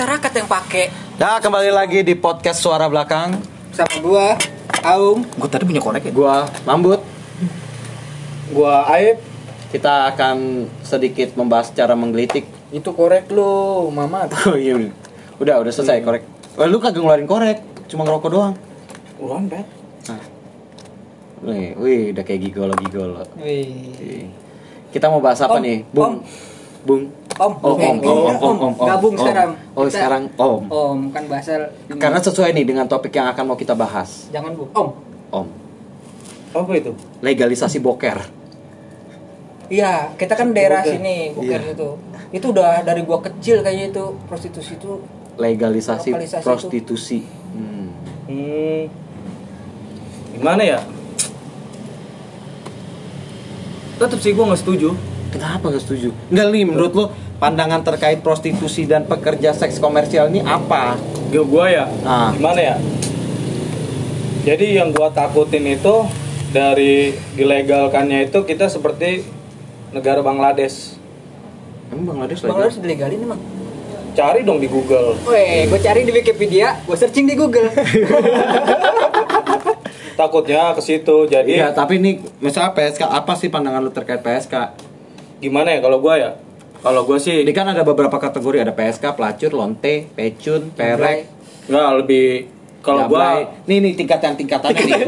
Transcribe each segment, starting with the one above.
masyarakat yang pakai. Nah, kembali lagi di podcast Suara Belakang. Sama gua, Aum. Gue tadi punya korek ya? Gua Mambut. Gua Aib. Kita akan sedikit membahas cara menggelitik. Itu korek lu, Mama. Oh iya. Udah, udah selesai korek. Oh, lu kagak ngeluarin korek, cuma ngerokok doang. Ulan, bet. Nah. Wih, wih, udah kayak gigolo-gigolo. Wih. Kita mau bahas apa Om, nih? Bung. Om. Bung. Om, Oh, om, om, iya, om, om, om, Gabung om. sekarang. Oh, Kita- sekarang om. Om kan bahasa Karena sesuai nih dengan topik yang akan mau kita bahas. jangan bu. Om. Om. Apa itu? Legalisasi boker. Iya, kita kan daerah Boker. sini, bukan Iya. itu. Itu udah dari gua kecil kayaknya itu prostitusi itu Legalisasi Lokalisasi itu. prostitusi. Hmm. Hmm. Gimana ya? Tetap sih gue nggak setuju. Kenapa gak setuju? Enggak nih, menurut lo pandangan terkait prostitusi dan pekerja seks komersial ini apa? Gue gua ya. Ah. Gimana ya? Jadi yang gua takutin itu dari dilegalkannya itu kita seperti negara Bangladesh. Emang Bangladesh Bang legal? harus dilegalin emang. Cari dong di Google. Weh, gue cari di Wikipedia, gue searching di Google. Takutnya ke situ. Jadi Iya, tapi ini misalnya PSK apa sih pandangan lo terkait PSK? Gimana ya kalau gua ya? Kalau gua sih Ini kan ada beberapa kategori, ada PSK, pelacur, lonte, pecun, perek, nggak lebih kalau gua nih nih tingkatan tingkatannya nih.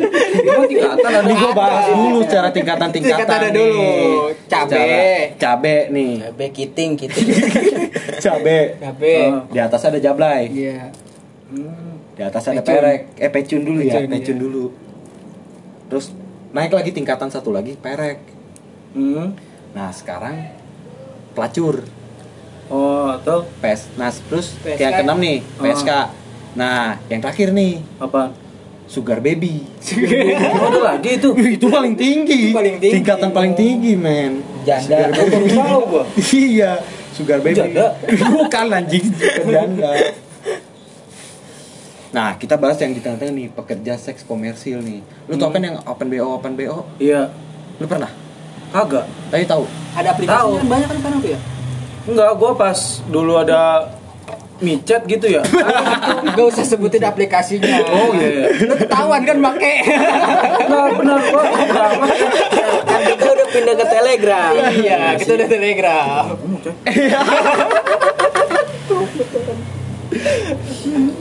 Emang tingkatan ada Ini gue bahas dulu secara tingkatan tingkatan Tingkatannya dulu. Cabe. cabe nih, Cabe kiting, kiting. cabe. Cabe. Oh, di atas ada jablay. Iya. Di atas ada Pecun. perek. Eh pecun dulu ya, Pecun, pecun iya. dulu. Terus naik lagi tingkatan satu lagi perek. Hmm. Nah, sekarang pelacur. Oh, atau PS. Nah, terus PSK. yang keenam nih, Oh. PSK. Nah, yang terakhir nih, apa? sugar baby. Oh, ada lagi itu. Itu paling tinggi. Paling tinggi. Tingkatan paling tinggi, men. Janda. Tahu gua. iya, sugar baby. Janda? Bukan anjing, janda. Nah, kita bahas yang di tengah-tengah nih, pekerja seks komersil nih. Lu tau kan yang open BO, open BO? Iya. Lu pernah? Kagak. Tadi tahu? Ada aplikasi Tahu. kan banyak kan sekarang tuh ya? Enggak, gua pas dulu ada micet gitu ya. Gak usah sebutin aplikasinya. Oh, iya, iya. Lu ketahuan kan make. Enggak benar gua. Berapa? kan kita udah pindah ke Telegram. Iya, kita udah Telegram.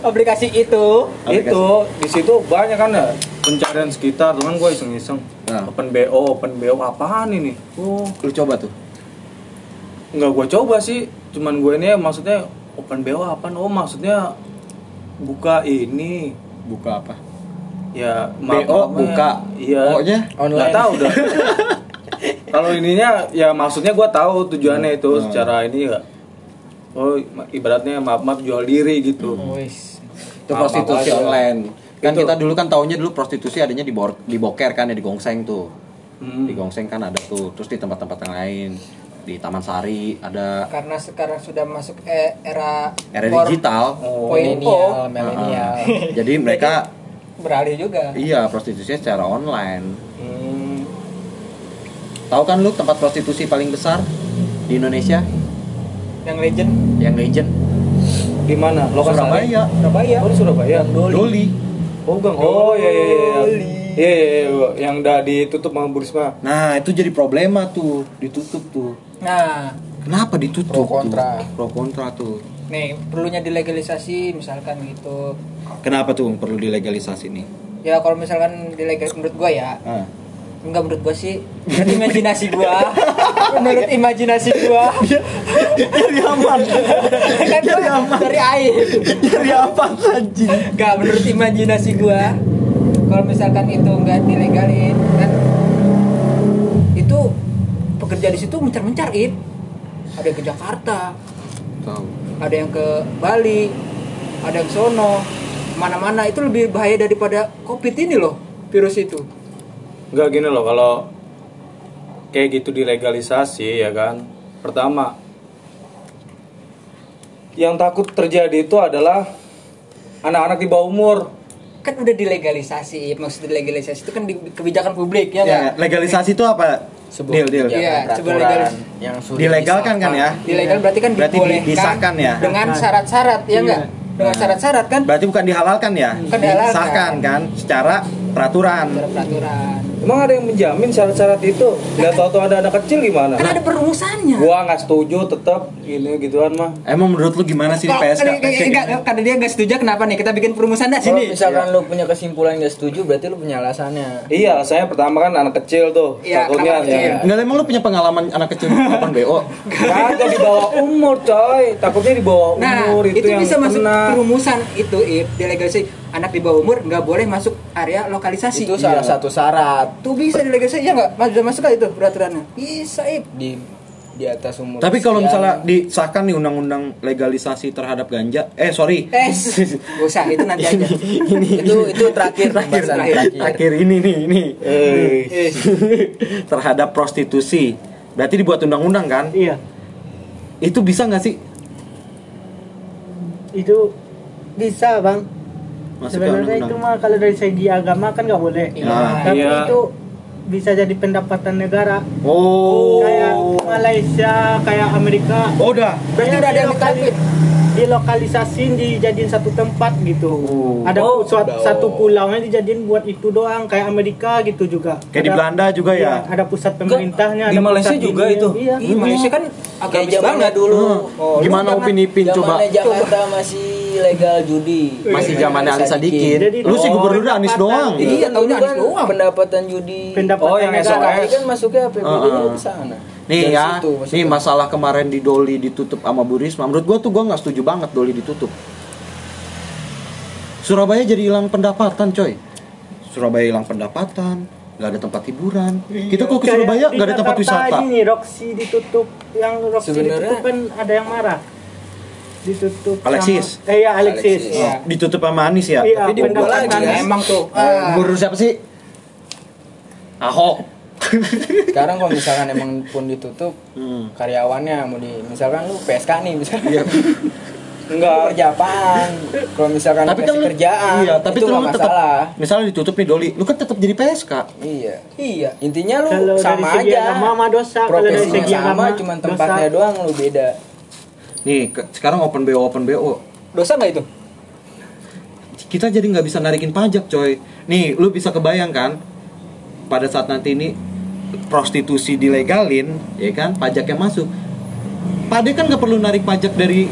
Aplikasi itu itu di situ banyak kan ya pencarian sekitar teman gue iseng-iseng Nah. open BO open BO apaan ini oh Lu coba tuh. nggak gue coba sih cuman gue ini maksudnya open BO apaan oh maksudnya buka ini Buka apa? ya BO buka. iya O-nya? nggak tahu dah kalau ininya ya maksudnya gue tahu tujuannya itu Hmm. secara ini ya oh ibaratnya maaf maaf jual diri gitu Wis. Itu prostitusi online. Kan Itu. kita dulu kan taunya dulu prostitusi adanya di bor di boker kan ya di Gongseng tuh. Hmm. Di Gongseng kan ada tuh. Terus di tempat-tempat yang lain di Taman Sari ada Karena sekarang sudah masuk e- era era digital. Oh. Milenial, milenial. Ah. Jadi mereka Beralih juga. iya prostitusinya secara online. Hmm. Tahu kan lu tempat prostitusi paling besar di Indonesia Yang legend yang legend di mana lokasi Surabaya. Surabaya. Oh di Surabaya. Doli. Oh gang. Oh iya iya iya. Doli. Iya iya iya yang udah ditutup sama Bu Risma. Nah, itu jadi problema tuh, ditutup tuh. Nah, Kenapa ditutup? Pro kontra. Tuh? Pro kontra tuh. nih perlunya dilegalisasi misalkan gitu. Kenapa tuh perlu dilegalisasi nih? Ya kalau misalkan dilegal menurut gua ya, Ah. Enggak menurut gua sih, menurut imajinasi gua, menurut imajinasi gua, Jadi aman. kan gua dari air. Jadi apa anjing? Enggak menurut imajinasi gua, kalau misalkan itu enggak dilegalin kan itu pekerja di situ mencar-mencar it. Ada yang ke Jakarta, Tahu. ada yang ke Bali, ada yang sono, mana-mana itu lebih bahaya daripada covid ini loh, virus itu. Enggak gini loh kalau kayak gitu dilegalisasi ya kan. Pertama yang takut terjadi itu adalah anak-anak di bawah umur. Kan udah dilegalisasi, maksud dilegalisasi itu kan di kebijakan publik ya Ya, nggak? legalisasi itu apa? sebuah Deal, deal. Iya, sebuah legal- yang sudah Dilegalkan kan ya? Ilegal berarti kan Berarti di- dibolehkan disahkan ya? dengan syarat-syarat ya enggak? Dengan syarat-syarat kan? Berarti bukan dihalalkan ya? Bukan dihalalkan. Disahkan kan secara peraturan. Peraturan. Emang ada yang menjamin syarat-syarat itu? Nggak tahu-tahu ada anak kecil gimana? Kan ada perumusannya. Gua nggak setuju tetap ini gituan mah. Emang menurut lu gimana sih di Kalau PSK? kan- enggak, karena dia nggak setuju kenapa nih? Kita bikin perumusan dah Kalau sini. misalkan lu punya kesimpulan nggak setuju, berarti lu punya alasannya. Iya, saya pertama kan anak kecil tuh. Iya, Takutnya ya. Enggak emang lu punya pengalaman anak kecil open BO? Kagak di bawah umur, coy. Takutnya di bawah Nah, umur itu, itu, yang bisa masuk kena. perumusan itu, Ip. Delegasi anak di bawah umur nggak boleh masuk area lokalisasi. Itu salah satu syarat Tuh bisa delegasi ya nggak? Mas udah masuk itu peraturannya? Bisa, Ip. di di atas umur. Tapi kalau misalnya disahkan nih undang-undang legalisasi terhadap ganja, eh sorry, Eh, gak usah itu nanti aja. itu itu terakhir terakhir. terakhir. akhir ini nih ini Eh, Eh, terhadap prostitusi. Berarti dibuat undang-undang kan? Iya, Itu bisa nggak sih itu bisa bang. Sebenarnya itu mah kalau dari segi agama kan nggak boleh. Nah, Tapi iya. itu bisa jadi pendapatan negara. Oh, Kayak Malaysia, kayak Amerika. oh udah. Berarti udah ada yang Dilokali- ditapin. dilokalisasin dijadiin satu tempat gitu. Oh. Ada Oh, suat- udah. satu pulaunya dijadiin buat itu doang kayak Amerika gitu juga. Kayak di Ada- Belanda juga ya? iya, Ada pusat pemerintahnya. di ada Malaysia pusat juga ininya. itu? Iya. Malaysia kan Kayak agamis zamannya banget dulu. Oh, Gimana Upin Ipin coba? Jakarta masih legal judi. Masih zamannya Ali Sadikin. Jadi Lu sih itu gubernur Anies pendapatan. doang. Iya, Iya, taunya dulu Anies kan doang. pendapatan judi. Pendapatan Oh, yang. SOS. Kan masuknya APBD Uh-uh. ke sana. Nih ya, nih masalah kemarin di Doli ditutup sama Bu Risma. Menurut gua tuh gua nggak setuju banget Doli ditutup. Surabaya jadi hilang pendapatan, coy. Surabaya hilang pendapatan, nggak ada tempat hiburan. Kita kok ke Surabaya nggak ada tempat wisata. Ini Roxy ditutup, yang Roxy Sebenarnya- ditutup kan ada yang marah. Ditutup Alexis. sama- eh iya Alexis. Alexis. Iya. Ditutup sama Anies ya. Iya, Tapi dibuka lagi ya. Emang tuh. Ah. Gubernur siapa sih? Ahok. Sekarang kalau misalkan emang pun ditutup Hmm. karyawannya mau di misalkan lu PSK nih misalkan. Iya. enggak. kerja apaan? Kalau misalkan tapi kan kerjaan, iya, tapi itu lu tetap masalah. misalnya ditutup nih Doli, lu kan tetap jadi PSK. Iya. Iya. Intinya lu Kalau dari sama segi aja. agama mah dosa, kalau dari Profesinya segi sama, agama cuman dosa. tempatnya doang lu beda. Nih, ke- sekarang open BO open BO. Dosa nggak itu? kita jadi nggak bisa narikin pajak coy nih lu bisa kebayang kan pada saat nanti ini prostitusi dilegalin ya kan pajaknya masuk Pade kan nggak perlu narik pajak dari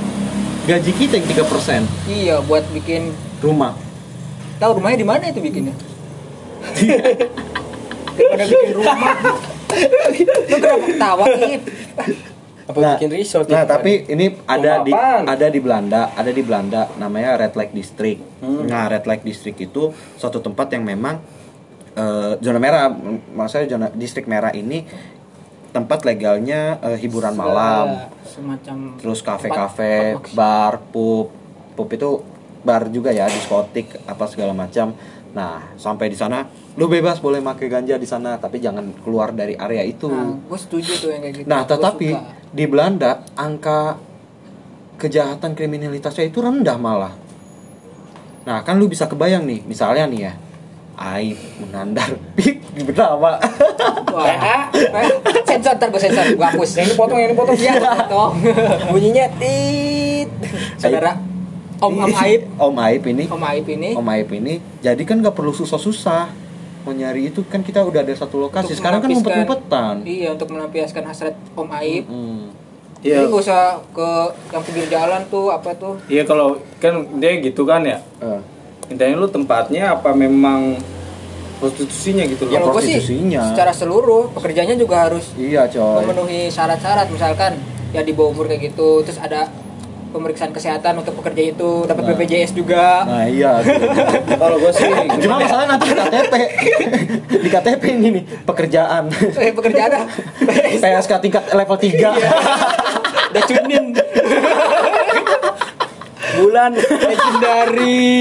gaji kita yang 3% Iya, buat bikin rumah tahu rumahnya di mana itu bikinnya? Daripada bikin rumah. Lu kenapa ketawa, Ip? Apa bikin resort nah gitu kan? tapi ini ada di ada di Belanda ada di Belanda namanya Red Lake District Hmm. nah Red Lake District itu suatu tempat yang memang eh, zona merah maksudnya zona distrik merah ini tempat legalnya eh, hiburan malam Semacam terus kafe-kafe, bar, pub, pub itu bar juga ya, diskotik apa segala macam. Nah, sampai di sana lu bebas boleh pakai ganja di sana, tapi jangan keluar dari area itu. Nah, gue setuju tuh yang kayak gitu. Nah, tetapi di Belanda angka kejahatan kriminalitasnya itu rendah malah. Nah, kan lu bisa kebayang nih, misalnya nih ya, Aib menandar pik bernama. Wah, eh, sensor ntar gue sensor, gue hapus. Yang dipotong, yang dipotong. Iya, potong. bunyinya tit. Saudara, Om Om Aib, Om Aib ini, Om Aib ini Om Aib ini, jadi kan nggak perlu susah-susah mau nyari itu kan kita udah ada satu lokasi. untuk Sekarang kan ngumpet-ngumpetan. Iya, untuk melampiaskan hasrat Om Aib. Hmm. Jadi Iya. gak usah ke yang pinggir jalan tuh apa tuh Iya kalau kan dia gitu kan ya. Eh, Intinya lu tempatnya apa memang prostitusinya gitu Ya, loh. Kalau gua sih prostitusinya. secara seluruh pekerjaannya juga harus iya coy. memenuhi syarat-syarat misalkan ya di bawah umur kayak gitu terus ada pemeriksaan kesehatan untuk pekerja itu dapat Nah. BPJS juga Nah iya. Kalau gue sih Cuma masalah nanti di KTP. di KTP ini nih pekerjaan. eh pekerjaan PSK tingkat level 3 udah cunin Bulan legendary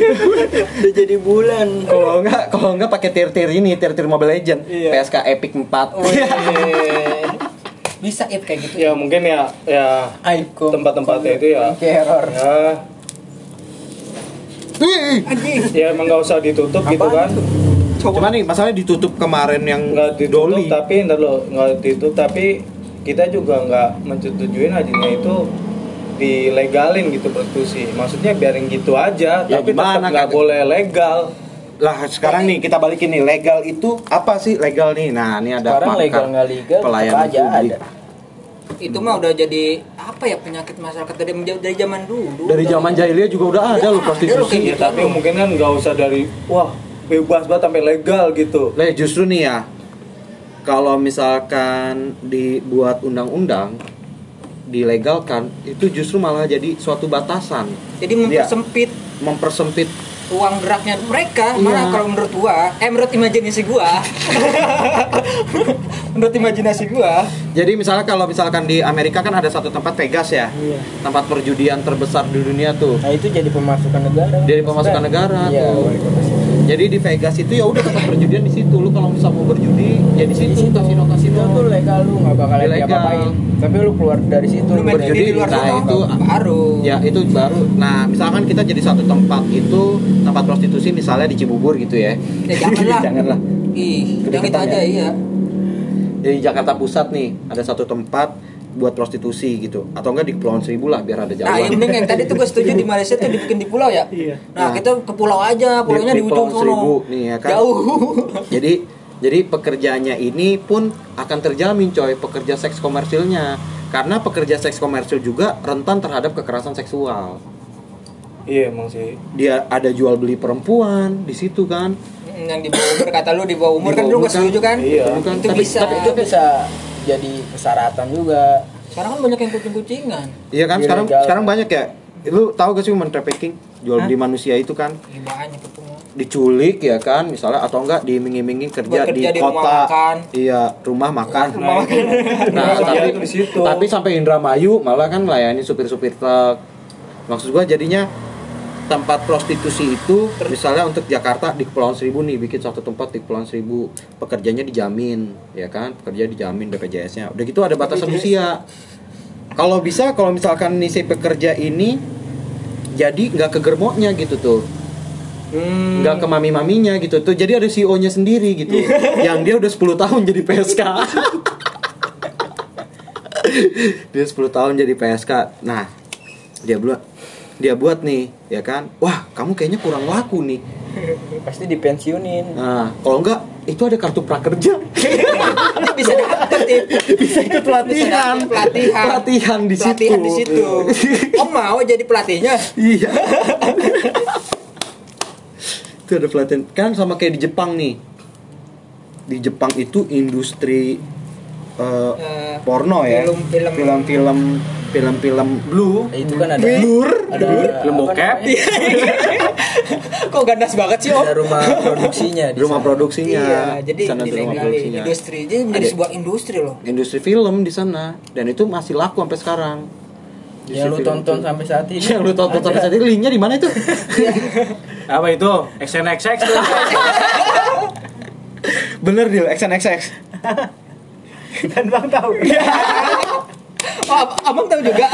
udah jadi bulan. kalau enggak kalau enggak pakai tier-tier ini, tier-tier Mobile Legend. Iya. PSK Epic 4. Wih. Bisa Ip kayak gitu ya mungkin ya ya tempat-tempatnya itu ya Error. ya ya emang nggak usah ditutup gitu Apaan kan itu? Coba. Cuma nih masalahnya ditutup kemarin yang nggak ditutup doli. tapi ntar lo nggak ditutup tapi kita juga nggak menyetujuin hajinya itu dilegalin gitu prostitusi maksudnya biarin gitu aja Ya, tapi tetap nggak kagak? boleh legal Lah sekarang nih kita balikin nih legal itu apa sih legal nih? Nah ini ada Sekarang pakar legal nggak legal, pelayanan aja publik. ada. itu mah udah jadi apa ya penyakit masyarakat dari dari zaman dulu Dari Udah- zaman jahiliyah juga udah ada Ya, loh ada prostitusi. ya gitu. tapi mungkin kan nggak usah dari wah bebas banget sampai legal gitu Lah justru nih ya, kalau misalkan dibuat undang-undang dilegalkan, itu justru malah jadi suatu batasan, jadi mempersempit mempersempit. Ruang geraknya mereka Iya. mana kalau menurut gua eh menurut imajinasi gua menurut imajinasi gua Jadi misalnya kalau misalkan di Amerika kan ada satu tempat Vegas ya, Iya. tempat perjudian terbesar di dunia tuh. Nah itu jadi pemasukan negara. Jadi pemasukan negara Iya. tuh. Jadi di Vegas itu ya udah tempat perjudian di situ. Lu kalau misal mau berjudi ya di situ kasino kasino. Itu legal lu nggak bakal Legal. diapa-apain. Tapi lu keluar dari situ lu berjudi, judi di luar nah, sana itu baru Ya itu baru. Nah misalkan kita jadi satu tempat itu tempat prostitusi misalnya di Cibubur gitu ya. ya janganlah Janganlah. ih Kedekatan aja ya. iya Jadi di Jakarta Pusat nih ada satu tempat buat prostitusi gitu atau enggak di Kepulauan Seribu lah biar ada Nah, yang jalan. penting yang tadi tuh gue setuju di Malaysia tuh dibikin di pulau ya. Iya. Nah, Nah. kita ke pulau aja, pulaunya di, Di ujung Kepulauan Seribu sono. nih ya kan. Jauh. Jadi jadi pekerjaannya ini pun akan terjamin coy pekerja seks komersilnya karena pekerja seks komersil juga rentan terhadap kekerasan seksual. iya emang sih Dia ada jual beli perempuan di situ kan. yang di bawah umur kata lu di bawah umur Di kan bawah lu umur gak setuju kan? Iya. Bukan, Itu tapi- bisa. tapi itu bisa jadi persyaratan juga. Sekarang kan banyak yang kucing-kucingan. Iya kan sekarang Ilegal. sekarang banyak ya. Lu tahu gak sih human trafficking jual beli manusia itu kan Ih, banyak diculik ya kan misalnya atau enggak diiming-imingin kerja, kerja di, di rumah kota makan. iya rumah makan nah, itu, nah Iya, tapi itu di situ tapi sampai Indramayu malah kan melayani supir-supir truk maksud gua jadinya tempat prostitusi itu misalnya untuk Jakarta di Kepulauan Seribu nih bikin satu tempat di Kepulauan Seribu pekerjanya dijamin ya kan? Pekerja dijamin BPJS-nya udah gitu ada batasan usia. Kalau bisa kalau misalkan nih si pekerja ini jadi nggak ke germoknya gitu tuh. Hmm, nggak ke mami maminya gitu tuh. Jadi ada CEO nya sendiri gitu. Yang dia udah 10 tahun jadi PSK dia 10 tahun jadi PSK nah dia buat dia buat nih ya kan wah kamu kayaknya kurang laku nih Pasti dipensiunin. nah kalau enggak itu ada kartu prakerja bisa dapet Ip. bisa ikut pelatihan pelatihan. pelatihan di situ Pelatihan di situ. Om mau jadi pelatihnya? iya itu ada pelatihan kan sama kayak di Jepang nih di Jepang itu industri eh, Eh, porno ya film-film. film-film film-film blue Itu kan ada blur ada Film bokep. namanya? Kok ganas banget sih Om? Ada rumah produksinya di rumah sana. produksinya Iya, jadi Di sana rumah produksinya. industri. Jadi menjadi Ada- sebuah industri loh. industri film di sana dan itu masih laku sampai sekarang Yang lu film tonton itu. sampai saat ini. yang lu tonton sampai saat ini linknya di mana itu apa itu XNXX tuh bener deal XNXX Dan Bang tahu. Oh, ab- abang tahu juga.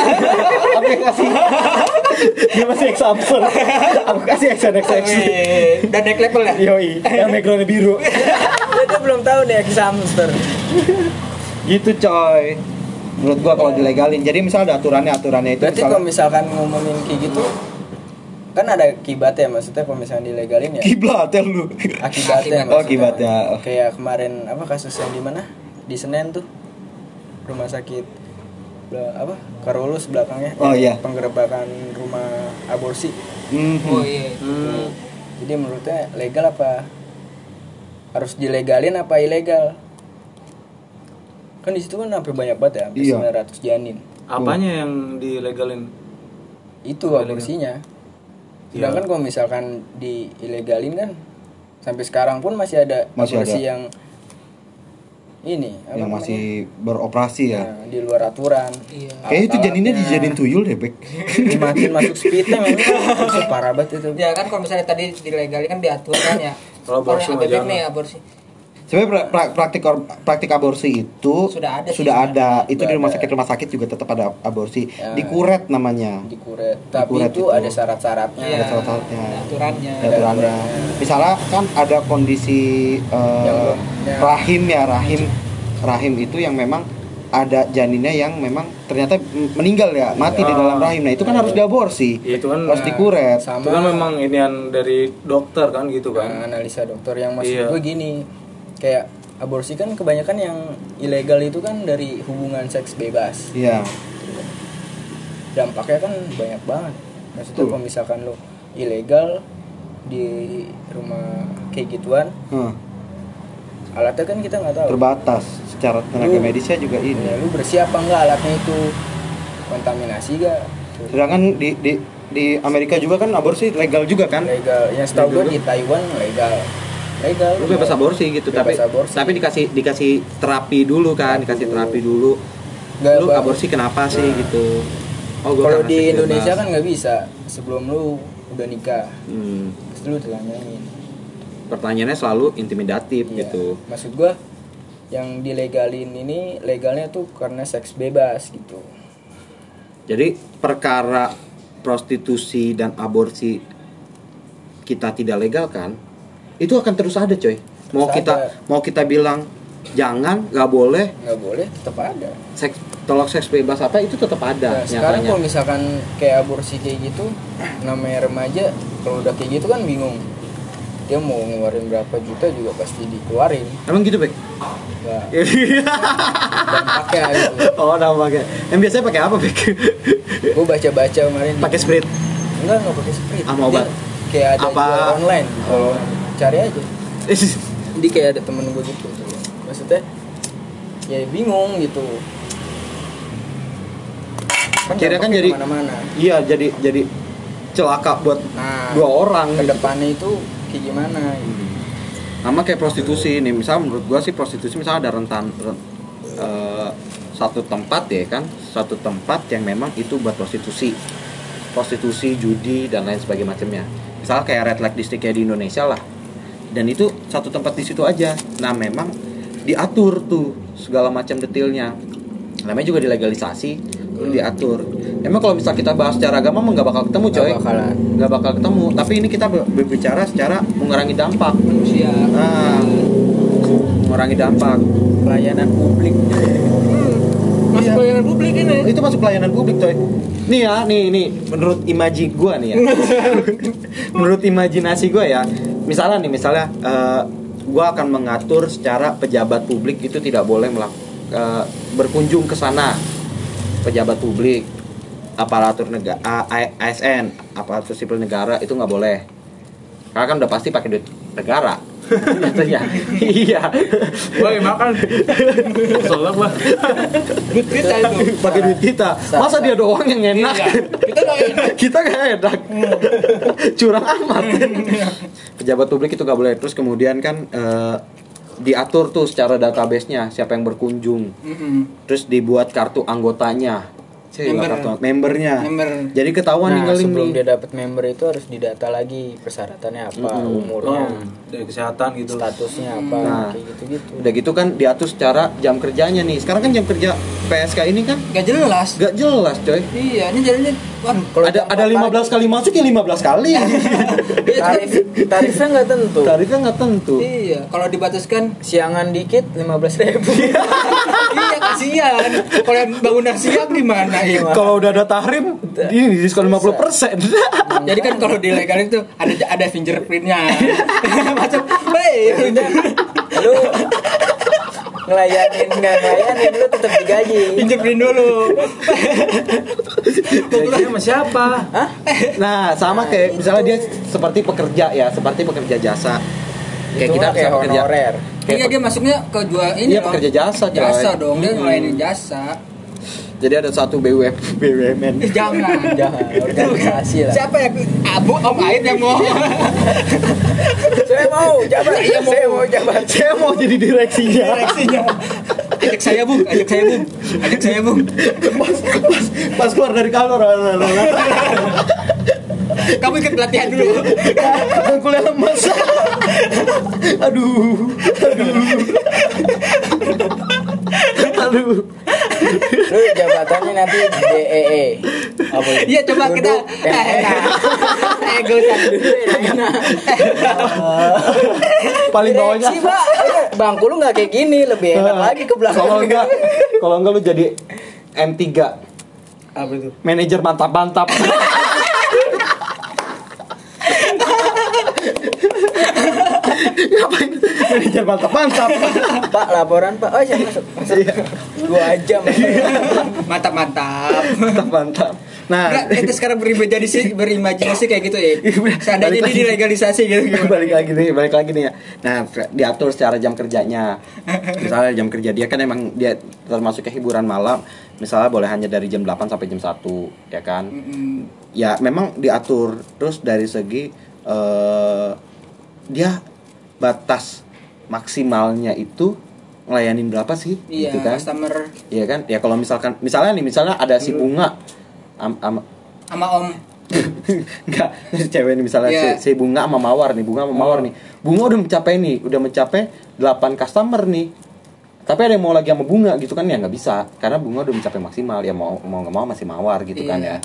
aku yang kasih dia masih X Samsung aku kasih XNXX Wih, Dan naik level ya? yoi yang backgroundnya biru Dia belum tahu deh X hamster. gitu coy menurut gua kalau dilegalin jadi misal ada aturannya aturannya itu Berarti misalnya- kalau misalkan ngomongin kayak gitu kan ada akibatnya maksudnya kalau misalnya dilegalin ya kiblat ya lu akibatnya Oh, maksudnya. akibatnya. kayak kemarin apa kasus yang di mana di Senen tuh rumah sakit apa Karolus belakangnya Oh, iya. penggerebekan rumah aborsi Mhm. Oh iya. Hmm. jadi menurutnya legal apa harus dilegalin apa ilegal kan di situ kan sampai banyak banget ya sampai Iya. 900 janin apanya yang dilegalin itu aborsinya Iya. sedangkan kalau misalkan di ilegalin kan sampai sekarang pun masih ada Masih aborsi ada. yang ini apa yang namanya? masih beroperasi ya Nah, di luar aturan Iya. kayaknya itu janinnya Alat-alatnya. dijadiin tuyul deh Bek dimatiin masuk speed memang parah banget itu Ya kan kalau misalnya tadi dilegalin kan diatur kan ya. Kalau aborsi mah jangan. nih aborsi. Sebenarnya pra- pra- praktik or- praktik aborsi itu Sudah ada sih sudah ada. sebenarnya. Itu di Sudah rumah ada. sakit rumah sakit juga tetap ada aborsi. Ya. Dikuret namanya. dikuret tapi Dikuret itu itu. ada syarat-syaratnya Iya. Ada syarat-syaratnya. Ada aturannya Ada aturannya. Misalnya kan ada kondisi Yang belum- ya. rahim ya rahim rahim itu yang memang ada janinnya yang memang ternyata meninggal ya mati di Ah. dalam rahim. Nah itu kan harus diaborsi. Ya, itu kan harus dikuret. sama itu kan memang inian dari dokter kan gitu Nah, kan analisa dokter yang maksud Iya. gue gini kayak aborsi kan kebanyakan yang ilegal itu kan dari hubungan seks bebas Iya. dampaknya kan banyak banget maksudnya kalau misalkan lo ilegal di rumah kayak gituan Hmm. Alatnya kan kita nggak tahu Terbatas secara tenaga Lu- medisnya juga Ya, ini. lu bersih apa enggak alatnya itu kontaminasi gak Sedangkan di di di Amerika juga kan aborsi legal juga kan? legal yang setahu gue di Taiwan legal legal Lu bebas aborsi gitu Bebas tapi aborsi. tapi dikasih dikasih terapi dulu kan, dikasih terapi dulu. Nggak, lu Bang. aborsi kenapa sih gitu? Oh, gua kalau di Indonesia bebas. kan nggak bisa sebelum lu udah nikah Hmm, pasti lu ditanyain pertanyaannya selalu intimidatif Iya. gitu. maksud gua yang dilegalin ini legalnya tuh karena seks bebas gitu Jadi perkara prostitusi dan aborsi kita tidak legal kan? Itu akan terus ada, coy. Mau Terus kita ada. mau kita bilang jangan, nggak boleh, nggak boleh tetap ada seks tolak seks bebas apa itu tetap ada Nah, sekarang nyatanya. kalau misalkan kayak aborsi kayak gitu namanya remaja kalau udah kayak gitu kan bingung dia mau ngeluarin berapa juta juga pasti dikeluarin Emang gitu, Bek? Nah, dampaknya gitu oh, dampaknya. Yang biasanya pakai apa, Bek? gue baca-baca kemarin pakai sprit. enggak enggak pakai sprit Ah, Dia obat. kayak ada Apa? jual online kalau cari aja jadi kayak ada temen gue gitu maksudnya ya bingung gitu Akhirnya kan jadi- mana iya, jadi jadi celaka buat nah dua orang ke gitu. depannya itu kayak gimana gitu. sama kayak prostitusi nih misal menurut gua sih prostitusi misal ada rentan ren- eh, satu tempat ya kan satu tempat yang memang itu buat prostitusi prostitusi judi dan lain sebagainya macamnya. Misal kayak red light district kayak di Indonesia lah. Dan itu satu tempat di situ aja. Nah memang diatur tuh segala macam detailnya. Namanya juga dilegalisasi diatur emang kalau misal kita bahas secara agama mah nggak bakal ketemu coy Nggak bakalan. nggak bakal ketemu tapi ini kita ber- berbicara secara mengurangi dampak manusia Nah, mengurangi dampak. pelayanan publik masuk pelayanan publik ini Itu masuk pelayanan publik, coy. Nih ya, nih nih menurut imaji gua nih ya. menurut imajinasi gua ya. Misalnya nih, misalnya eh, gua akan mengatur secara pejabat publik itu tidak boleh melak- eh, berkunjung ke sana. Pejabat publik, aparatur negara, ASN, aparatur sipil negara itu nggak boleh. Karena kan udah pasti pakai duit negara. Jatuhnya. iya. Woi makan. Soalnya gua. duit kita itu pakai duit kita. Masa dia doang yang enak? Iya. Kita nggak enak. kita nggak enak. Curang amat. Pejabat publik itu nggak boleh. Terus kemudian kan eh, diatur tuh secara database-nya siapa yang berkunjung. Mm-mm. Terus dibuat kartu anggotanya. Member. kartu membernya. Member. Jadi ketahuan nih nah ngeling sebelum nih. dia dapat member itu harus didata lagi persyaratannya apa Mm-mm. umurnya Oh, dari kesehatan gitu. statusnya apa Nah. kayak gitu gitu Udah gitu kan diatur secara jam kerjanya nih. Sekarang kan jam kerja PSK ini kan Gak jelas gak jelas, coy. iya ini jadinya waduh Kalau ada ada 15 kali masuk ya 15 kali. tarif tarifnya nggak tentu Tarifnya nggak tentu. iya kalau dibataskan siangan dikit 15.000 ribu iya kasihan kalau bangunan siang gimana ya Kalau udah ada tahrim, ini diskon 50 persen. jadi kan kalau dilegalin tuh ada ada fingerprintnya macam baik lu ngelayanin nggak ngelayanin lu tetap digaji fingerprint dulu Gajinya sama siapa? Hah? Nah, sama kayak misalnya dia seperti pekerja ya, seperti pekerja jasa. Kayak Itu kita kayak pekerja. honorer Kayak iya dia masuknya ke jual ini Iya, pekerja jasa, coy. jasa dong dia Hmm. ngelainin jasa Jadi ada satu BUM BUMN. Jangan. Jangan. Organisasi lah. Siapa ya abu om aib yang mau? Saya mau jabat Saya mau. saya mau jabat Saya mau jadi direksinya. direksinya. Ajak saya bung. Ajak saya bung. Ajak saya bung. Pas, pas, pas keluar dari kantor, kamu ikut pelatihan dulu. Kuliah lemas. aduh. Aduh. Aduh Lu jabatannya nanti DEE. Apa itu? Iya coba kita yang enak. Eh usah Dulu enak. paling bawahnya Direksi, Pak. Bangku lu nggak kayak gini, lebih enak lagi ke belakang. kalau enggak kalau enggak lu jadi M3 Apa itu? manajer mantap-mantap ngapain manajer mantap-mantap Pak, laporan Pak. Oh, siapa masuk? Masuk. Dua jam. Mantap mantap mantap-mantap nah Enggak, kita sekarang berimajinasi berimajinasi kayak gitu ya. Seandainya Balik ini dilegalisasi gitu. gimana? balik lagi nih balik lagi nih ya nah diatur secara jam kerjanya misalnya jam kerja dia kan emang dia termasuk ke hiburan malam misalnya boleh hanya dari jam 8 sampai jam 1 ya kan Mm-mm. ya memang diatur terus dari segi eh, dia batas maksimalnya itu ngelayanin berapa sih Iya, gitu kan customer Iya kan ya kalau misalkan misalnya nih misalnya ada si bunga am, am, sama om Enggak, cewek ini misalnya Iya. si, si bunga sama mawar nih, bunga sama mawar nih. Bunga udah mencapai nih, udah mencapai 8 customer nih. Tapi ada yang mau lagi sama bunga gitu kan ya nggak bisa karena bunga udah mencapai maksimal ya mau mau nggak mau masih mawar gitu kan Iya.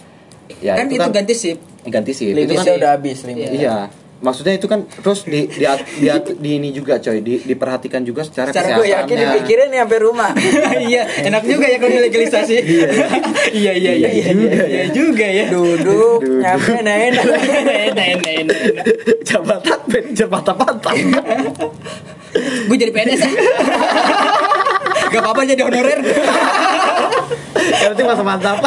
ya. Ya kan itu ganti sip. ganti sih. Itu kan udah habis limit. iya. Maksudnya itu kan terus di di, di, di ini juga coy, di, diperhatikan juga secara, Secara Gue yakin dipikirin nih sampai rumah. iya, enak juga ya kalau dilegalisasi. iya, iya, iya, iya, iya, iya, iya juga ya. Duduk, nyampe enak. enak, enak, enak, enak. Jabatan manajer mantap-mantap. Gue jadi PNS. Gak apa-apa jadi honorer. Berarti masa mantap.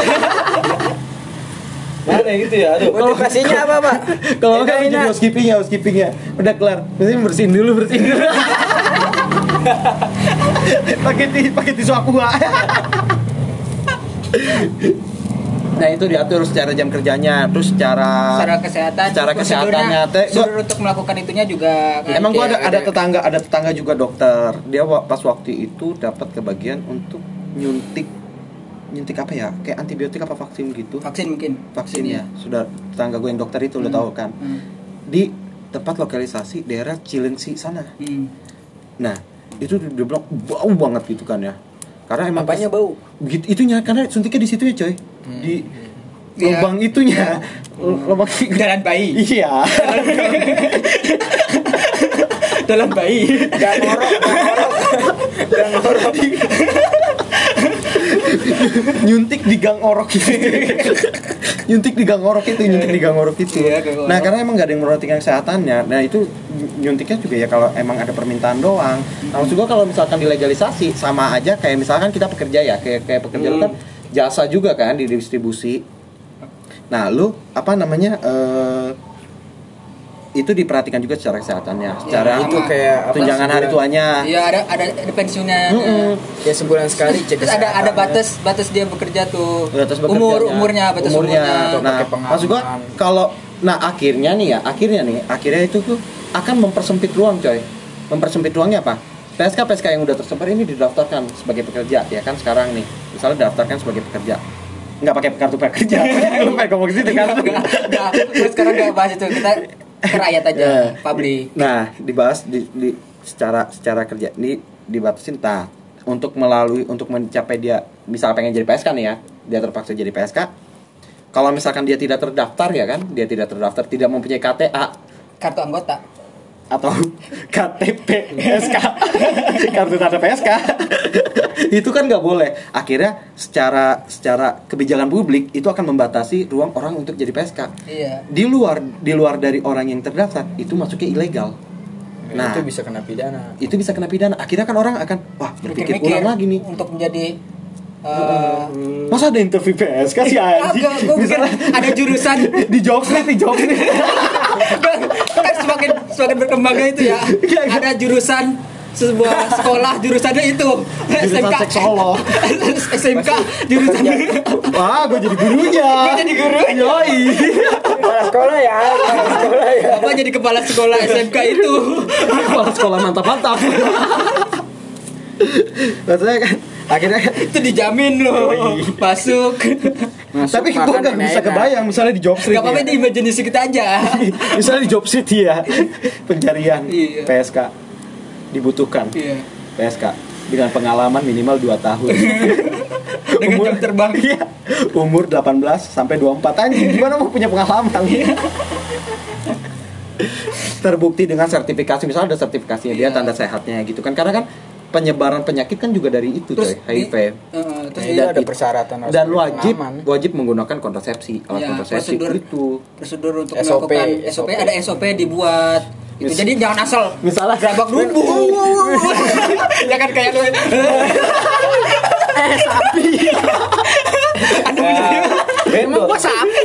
Mana gitu ya? Aduh. Motivasinya apa, Pak? Kalau enggak jadi enak. housekeeping ya, housekeeping ya. Udah kelar. Mesti bersihin dulu, bersihin dulu. pakai ti pakai tisu aqua. nah, itu diatur secara jam kerjanya, terus secara Secara kesehatan, Secara kesehatannya, teh, gua- untuk melakukan itunya juga. kan Emang gua ada ada tetangga, ada tetangga juga dokter. Dia pas waktu itu dapat kebagian untuk nyuntik nyuntik apa ya? Kayak antibiotik apa vaksin gitu. vaksin mungkin. Vaksin ya. Sudah tetangga gue yang dokter itu udah tahu kan. Hmm. Di tempat lokalisasi daerah Cilengsi sana. Hmm. Nah, itu dia bilang bau banget gitu kan ya. Karena emang Apanya bau? Gitu, itunya karena suntiknya di situ ya, coy. Di Iya. lubang itunya. Lubang Jalan bayi. Iya. Dalam bayi. Gak ngorok, gak ngorok. Nyuntik di gang orok itu. nyuntik di gang orok itu, nyuntik di gang orok itu. Iya, gang orok. Nah, karena emang gak ada yang memperhatikan kesehatannya. Nah, itu nyuntiknya juga ya kalau emang ada permintaan doang. Nah, maksud gua kalau misalkan dilegalisasi sama aja kayak misalkan kita pekerja ya, kayak kayak pekerja lu kan jasa juga kan di distribusi. Nah, lu apa namanya? eh itu diperhatikan juga secara kesehatannya, secara itu kayak apa, tunjangan hari sebulan. tuanya. Iya ada ada ada pensiunnya. Mm-mm. Ya sebulan sekali cek Terus ada ada batas batas dia bekerja tuh. batas umur bekerjanya. umurnya batas umurnya. atau Nah, pakai maksud gua kalau nah akhirnya nih ya, akhirnya nih, akhirnya itu tuh akan mempersempit ruang, coy. Mempersempit ruangnya apa? PSK PSK yang udah tersebar ini didaftarkan sebagai pekerja ya kan sekarang nih. Misalnya daftarkan sebagai pekerja. Nggak pakai kartu prakerja. Lu pengen ngomong gitu kan? Terus sekarang enggak bahas itu. Kita ke rakyat aja, Ya. publik. Nah, dibahas di, di secara secara kerja ini dibatasin nah untuk melalui untuk mencapai dia misal pengen jadi PSK nih ya, dia terpaksa jadi PSK. Kalau misalkan dia tidak terdaftar ya kan, dia tidak terdaftar, tidak mempunyai KTA Kartu anggota. Atau KTP PSK, kartu tanda PSK, itu kan nggak boleh. Akhirnya secara secara kebijakan publik itu akan membatasi ruang orang untuk jadi PSK Iya. di luar di luar dari orang yang terdaftar itu masuknya ilegal. Nah, itu bisa kena pidana. itu bisa kena pidana. Akhirnya kan orang akan wah berpikir Mikir-mikir ulang lagi nih. untuk menjadi eh Masa ada interview PSK sih anjing? agak gue pikir Misalnya ada jurusan di street di street. Semakin berkembangnya itu ya Iya, iya. ada jurusan sebuah sekolah jurusannya itu Jurusan seksolog. SMK jurusan Wah, gue jadi gurunya. Gua jadi guru. Yoi. Kepala sekolah ya, kepala sekolah ya. Bapak jadi kepala sekolah SMK itu Kepala sekolah mantap-mantap. Maksudnya kan akhirnya itu dijamin loh masuk tapi gue gak bisa kebayang misalnya di job street Gak apa-apa ya. di imajinasi kita aja misalnya di job city ya pencarian Iya. PSK dibutuhkan Iya. PSK dengan pengalaman minimal 2 tahun. Dengan jam terbang. Iya. Umur 18 sampai 24 anjing gimana mau punya pengalaman? Terbukti dengan sertifikasi misalnya ada sertifikasinya dia Iya. tanda sehatnya gitu kan karena kan penyebaran penyakit kan juga dari itu Terus coy, HIV. di- Heeh, terus itu ada persyaratan harus dan wajib pengalaman. wajib menggunakan kontrasepsi. Alat Ya, kontrasepsi prosedur. itu. prosedur untuk SOP, melakukan SOP, SOP. ada SOP dibuat. Itu Mis- jadi jangan asal. Misalnya gerabak dulu. Ya kan kayak lu. Emang gua sapi.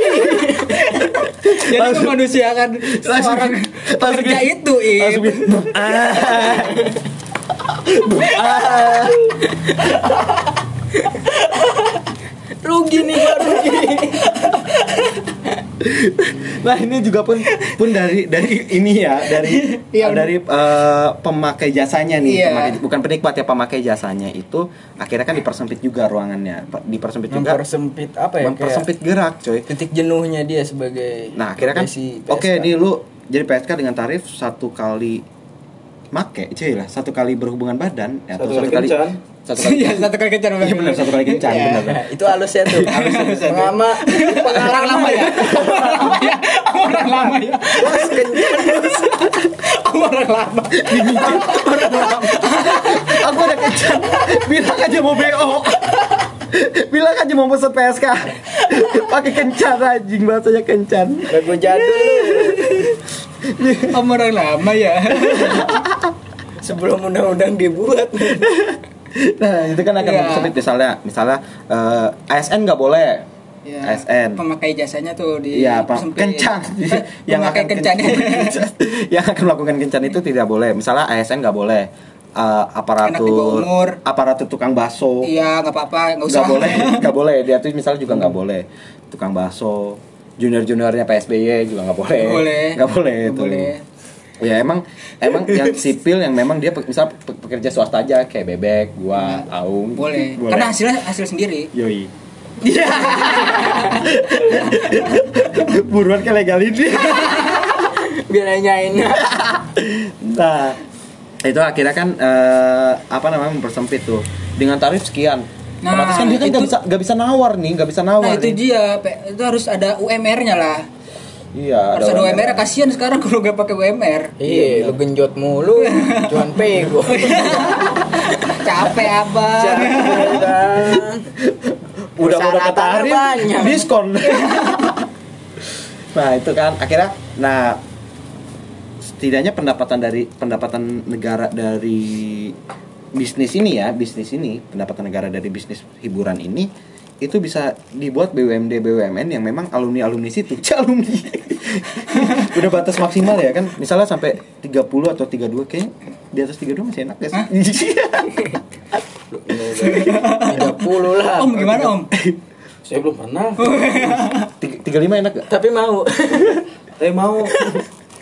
Jadi Langsung- memanusiakan langsung- seorang langsung- pekerja itu Im. langsung rugi nih gua rugi. Nah ini juga pun pun dari dari ini ya dari Iya, dari eh, pemakai jasanya nih Iya. pemakai- bukan penikmat ya pemakai jasanya itu akhirnya kan dipersempit juga ruangannya dipersempit juga. Mempersempit apa ya mempersempit gerak coy. titik jenuhnya dia sebagai nah akhirnya kan oke PSK. nih lu jadi PSK dengan tarif satu kali make cuy lah. Satu kali berhubungan badan ya, Satu kali kencan. satu kali Iya, satu kali kencan iya benar satu kali kencan Iya. benar. Nah, itu halusnya tuh. Pengama orang lama ya? orang lama ya? Orang lama. Aku ada kencan. Bilang aja mau BO bilang aja mau pesen PSK pakai kencan anjing bahasanya kencan. Lagu jadul. Om orang lama ya sebelum undang-undang dibuat nah itu kan akan Iya. mempersempit misalnya misalnya eh, ASN nggak boleh Ya, ASN pemakai jasanya tuh di sempit. Kencan. yang pakai kencan yang akan melakukan kencan itu tidak boleh. Misalnya ASN nggak boleh. Eh, di aparatur umur. aparatur tukang bakso iya nggak apa-apa nggak usah nggak boleh nggak boleh dia tuh misalnya juga nggak boleh tukang bakso junior juniornya PSBY juga nggak boleh Nggak boleh. nggak boleh Nggak tuh. boleh. Ya emang emang yang sipil yang memang dia misal pe- pekerja swasta aja kayak bebek gua aung. Boleh. Karena hasilnya hasil sendiri. Yoi. Buruan ke legalin dia biar nanyain nah itu akhirnya kan eh, apa namanya mempersempit tuh. Dengan tarif sekian. Nah, Otomatis kan dia kan nggak bisa nggak bisa nawar nih nggak bisa nawar nah itu nih. dia itu harus ada UMR-nya lah iya harus ada UMR kasihan sekarang kalau nggak pakai UMR iya lu genjot mulu cuman pego. Capek abang. Udah udah banyak. diskon. Nah itu kan akhirnya nah setidaknya pendapatan dari pendapatan negara dari bisnis ini ya bisnis ini pendapatan negara dari bisnis hiburan ini itu bisa dibuat BUMD BUMN yang memang alumni alumni situ alumni udah batas maksimal ya kan misalnya sampai 30 atau 32 kayak di atas 32 masih enak sih? tiga puluh lah om gimana om Saya belum pernah. Tiga- 35 enak gak? tapi mau Saya mau.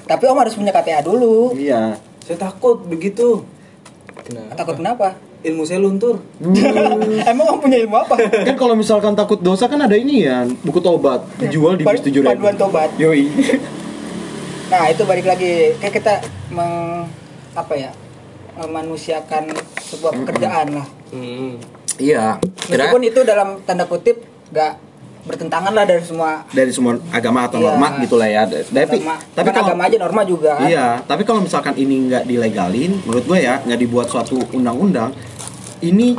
tapi om harus punya KTA dulu Iya. Saya takut begitu. takut kenapa Ilmu saya luntur. emang om punya ilmu apa? Kan kalau misalkan takut dosa kan ada ini ya buku tobat dijual di bis tujuh panduan tobat Yoi. nah itu balik lagi. Kayak kita meng apa ya memanusiakan sebuah pekerjaan lah. Hmm. Iya. meskipun itu dalam tanda kutip gak bertentangan lah dari semua dari semua agama atau Iya. norma gitulah ya. Tapi norma. tapi kalau agama aja norma juga kan Iya, tapi kalau misalkan ini nggak dilegalin, menurut gue ya nggak dibuat suatu undang-undang, ini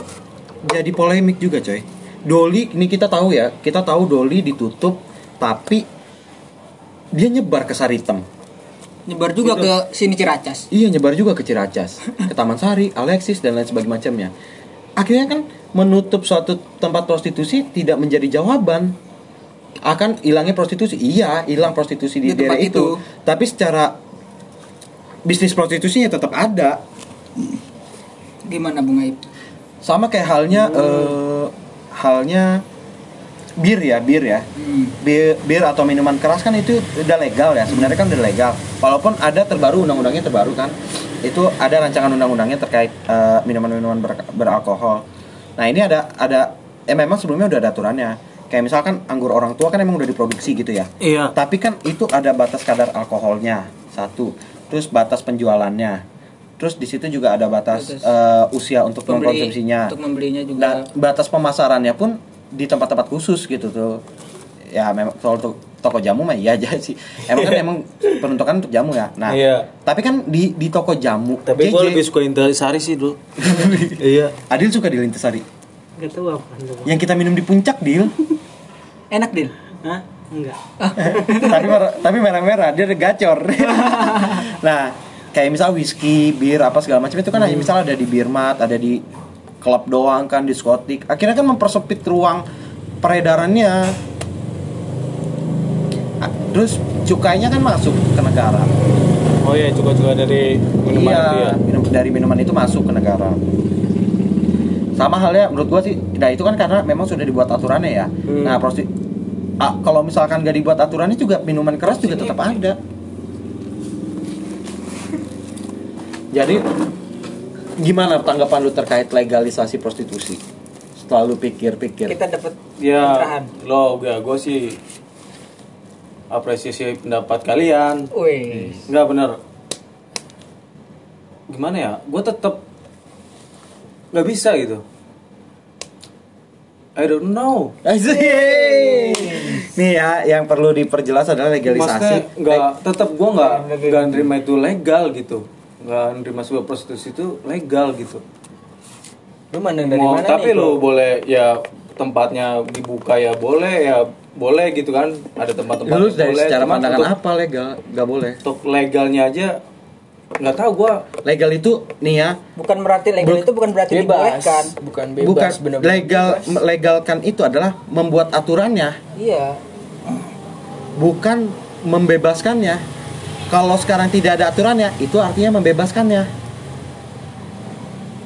jadi polemik juga coy. Doli ini kita tahu ya, kita tahu Doli ditutup, tapi dia nyebar ke Saritem. nyebar juga ke sini Ciracas Iya nyebar juga ke Ciracas, ke Taman Sari, Alexis dan lain sebagainya macamnya. Akhirnya kan menutup suatu tempat prostitusi tidak menjadi jawaban. Akan hilangnya prostitusi, iya hilang prostitusi di, Di daerah itu. itu. Tapi secara bisnis prostitusinya tetap ada. gimana Bung Aib Sama kayak halnya eh, halnya bir ya, bir ya. hmm. bir, bir atau minuman keras kan itu udah legal ya sebenarnya kan udah legal. Walaupun ada terbaru undang-undangnya terbaru kan. Itu ada rancangan undang-undangnya terkait eh, minuman-minuman ber- beralkohol. Nah ini ada ada eh memang sebelumnya udah ada aturannya. Kayak misalkan anggur orang tua kan emang udah diproduksi gitu ya. Iya. tapi kan itu ada batas kadar alkoholnya satu. Terus batas penjualannya. Terus di situ juga ada batas Batas. eh, usia untuk Pembeli, mengkonsumsinya. untuk membelinya juga. Dan batas pemasarannya pun di tempat-tempat khusus gitu tuh ya memang soal to- toko jamu mah iya aja sih emang kan emang peruntukan untuk jamu ya nah Iya. tapi kan di di toko jamu Tapi gue lebih suka Intisari sih dulu. iya. Adil suka di Lintasari Gak tahu apa. yang kita minum di puncak Dil enak din Hah? Enggak. tapi tapi merah-merah dia ada gacor nah kayak misal whisky bir apa segala macam itu kan hanya misal ada di birmat ada di klub doang kan diskotik akhirnya kan mempersempit ruang peredarannya. Terus cukainya kan masuk ke negara. Oh iya, juga-juga dari minuman iya itu ya. minum- dari minuman itu masuk ke negara. Sama halnya menurut gua sih nah itu kan karena memang sudah dibuat aturannya ya. Hmm. nah prosti ah, kalau misalkan gak dibuat aturannya juga minuman keras juga tetap ada. Jadi gimana tanggapan lu terkait legalisasi prostitusi setelah lu pikir-pikir kita dapat Ya, pencerahan lo ya gue sih apresiasi pendapat kalian. Wih, Enggak bener. Gimana ya? Gue tetap nggak bisa gitu. I don't know. Nih ya yang perlu diperjelas adalah Maksudnya legalisasi nggak tetap gue nggak nggak nerima itu legal gitu. Nggak nerima sebuah prostitusi itu legal gitu. Lu mandang dari Mau, mana tapi nih? lo Bro? boleh ya tempatnya dibuka ya boleh ya boleh gitu kan ada tempat-tempat lu yang dari boleh secara Cuman pandangan untuk, apa legal nggak boleh untuk legalnya aja nggak tahu gua legal itu nih ya bukan berarti legal Buk- itu bukan berarti bebas, dibolehkan. bukan bebas, bukan bener-bener legal bebas. legalkan itu adalah membuat aturannya Iya. bukan membebaskannya kalau sekarang tidak ada aturannya itu artinya membebaskannya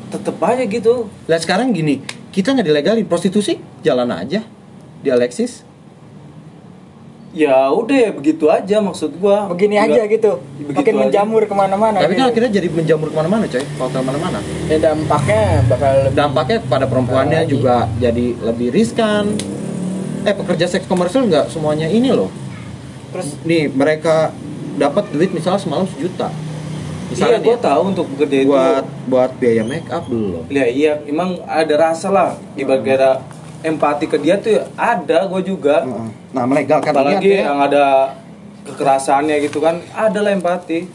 tetep aja gitu lah sekarang gini kita nggak dilegalin prostitusi jalan aja di Alexis ya udah ya begitu aja maksud gua Begini Nggak- aja gitu. begitu Makin aja. menjamur ke mana-mana. tapi kan gitu. akhirnya jadi menjamur ke mana-mana coy kalau ke mana-mana ya dampaknya bakal lebih dampaknya kepada perempuannya Apalagi. juga jadi lebih riskan eh pekerja seks komersial nggak semuanya ini loh Terus nih mereka dapat duit misalnya semalam sejuta. Iya misalnya gua nih, tahu untuk bekerja itu. buat buat biaya make up belum. Ya iya emang ada rasa lah. Ibarat ada empati ke dia tuh ada gua juga. Nah melegalkan apalagi artinya- yang ada kekerasannya gitu kan ada lah empati.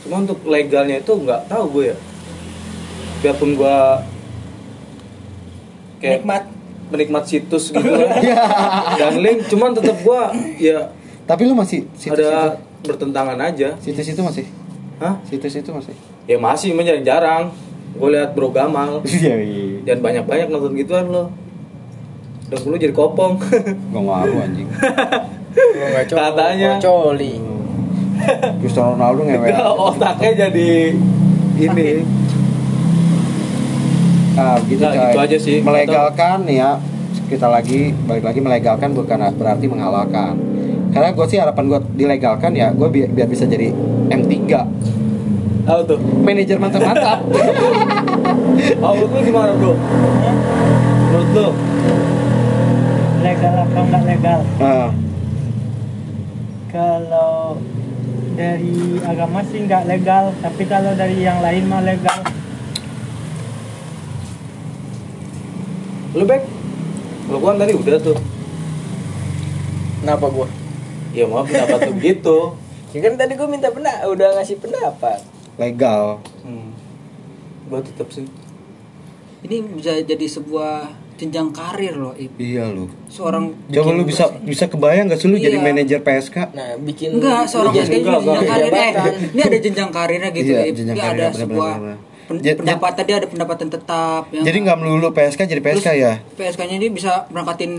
Cuma untuk legalnya itu nggak tahu gue ya. Biarpun gue kayak nikmat. menikmat situs gitu kan. Dan link cuman tetap gue ya tapi lu masih situs ada bertentangan aja. Itu situs itu masih? Hah? situs itu masih? Ya masih menjadi jarang gue lihat bro Gamal. Iya iya. Jangan banyak banyak nonton gituan lo. Udah lu jadi kopong. Gak ngaruh anjing. Gua nggak coli, Katanya. coli. Cristiano Ronaldo ngewe. Otaknya jadi ini. Nah gitu Nah, gitu aja sih. melegalkan nih ya. Kita lagi balik lagi melegalkan bukan berarti menghalalkan karena gue sih harapan gue dilegalkan ya gue biar, biar bisa jadi M3 tahu tuh manajer mantap-mantap Oh, menurut lu gimana bro? Menurut lu? Legal apa enggak legal? nah, Kalau dari agama sih nggak legal, tapi kalau dari yang lain mah legal. Lu back? Lu kan tadi udah tuh. kenapa gua Ya maaf pendapat tuh gitu. ya kan tadi gua minta pendapat udah ngasih pendapat legal Hmm. Gua tetap sih. ini bisa jadi sebuah jenjang karir loh Ip. iya lu seorang coba lu bisa bisa kebayang gak sih lu jadi Iya. manajer PSK nah bikin enggak seorang jadi PSK juga jenjang karir eh ini ada jenjang karirnya gitu Iya, Ip. jenjang Dia karir, ada benar, sebuah benar, benar. pen- J- pendapatan dia ada pendapatan tetap yang jadi nggak melulu PSK jadi PSK ya PSK-nya ini bisa berangkatin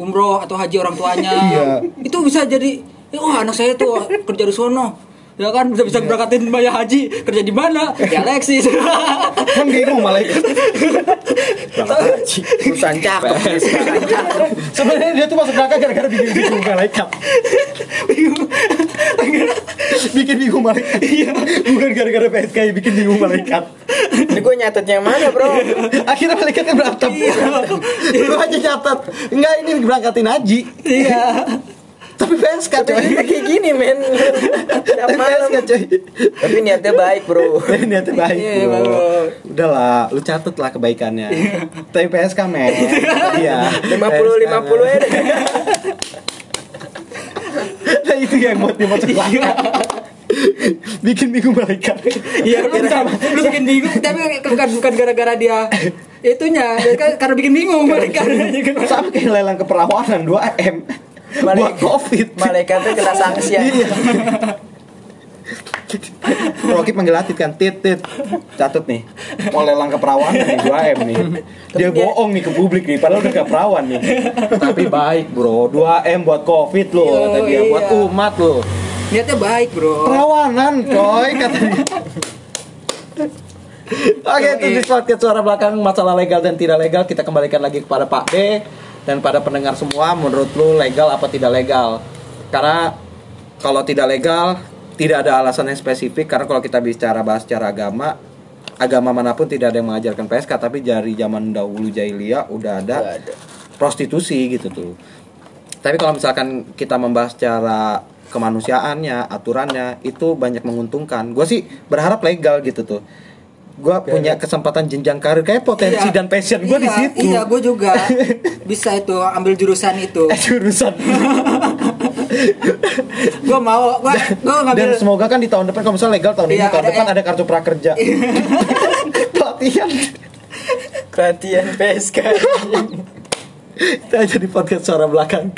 umroh atau haji orang tuanya. Iya. Itu bisa jadi, eh, wah anak saya tuh kerja di sono. Ya kan bisa bisa berangkatin bayar haji kerja di mana? Ya Alexis. kan bingung malaikat. Perusahaan cakep sebenarnya dia tuh masuk neraka gara-gara bikin bingung malaikat. Bingung. bikin bingung malaikat. Iya. Bukan gara-gara PSK bikin bingung malaikat. Ini gua nyatet yang mana bro? Akhirnya malaikatnya berantem. Lu aja catat enggak ini berangkatin haji. Iya. Tapi PSK coy kayak gini men tapi PSK coy Tapi niatnya baik bro niatnya baik Iya, bro. bagus. Udahlah, lu catet lah kebaikannya. Tapi PSK men. Iya. 50 50 ya deh. Nah itu yang buat dia motivasi. Bikin bingung mereka. Iya, lu bisa, lu bikin bingung, tapi bukan bukan gara-gara dia itunya, kan- karena bikin bingung mereka. Sama kayak lelang keperawanan 2M. Buat Malaikat- Covid. Malaikatnya kena sanksi ya. Iya. Rocky panggil Atit kan tit tit. Catat nih mau lelang keperawanan nih 2M nih. Dia bohong nih ke publik nih padahal udah keperawan nih. Tapi baik bro. 2M buat covid loh Iya, kata dia. Iya. buat umat loh. Niatnya baik, Bro. perawanan coy katanya Oke itu di podcast suara belakang masalah legal dan tidak legal kita kembalikan lagi kepada Pak D dan pada pendengar semua menurut lu legal apa tidak legal karena kalau tidak legal tidak ada alasan yang spesifik karena kalau kita bicara bahas secara agama agama mana pun tidak ada yang mengajarkan PSK tapi dari zaman dahulu jahiliyah udah ada, Udah ada. prostitusi gitu tuh tapi kalau misalkan kita membahas secara kemanusiaannya, aturannya itu banyak menguntungkan. Gue sih berharap legal gitu tuh. Gue punya kesempatan jenjang karir kayak potensi Iya. dan passion gue di Iya, situ. Iya, gue juga bisa itu ambil jurusan itu. Eh, jurusan. gue mau, gue gue dan ngambil semoga kan di tahun depan kalau misalnya legal tahun ini Iya, tahun ada- depan ada kartu prakerja. Pelatihan. Perhatian PSK Kita aja di podcast suara belakang.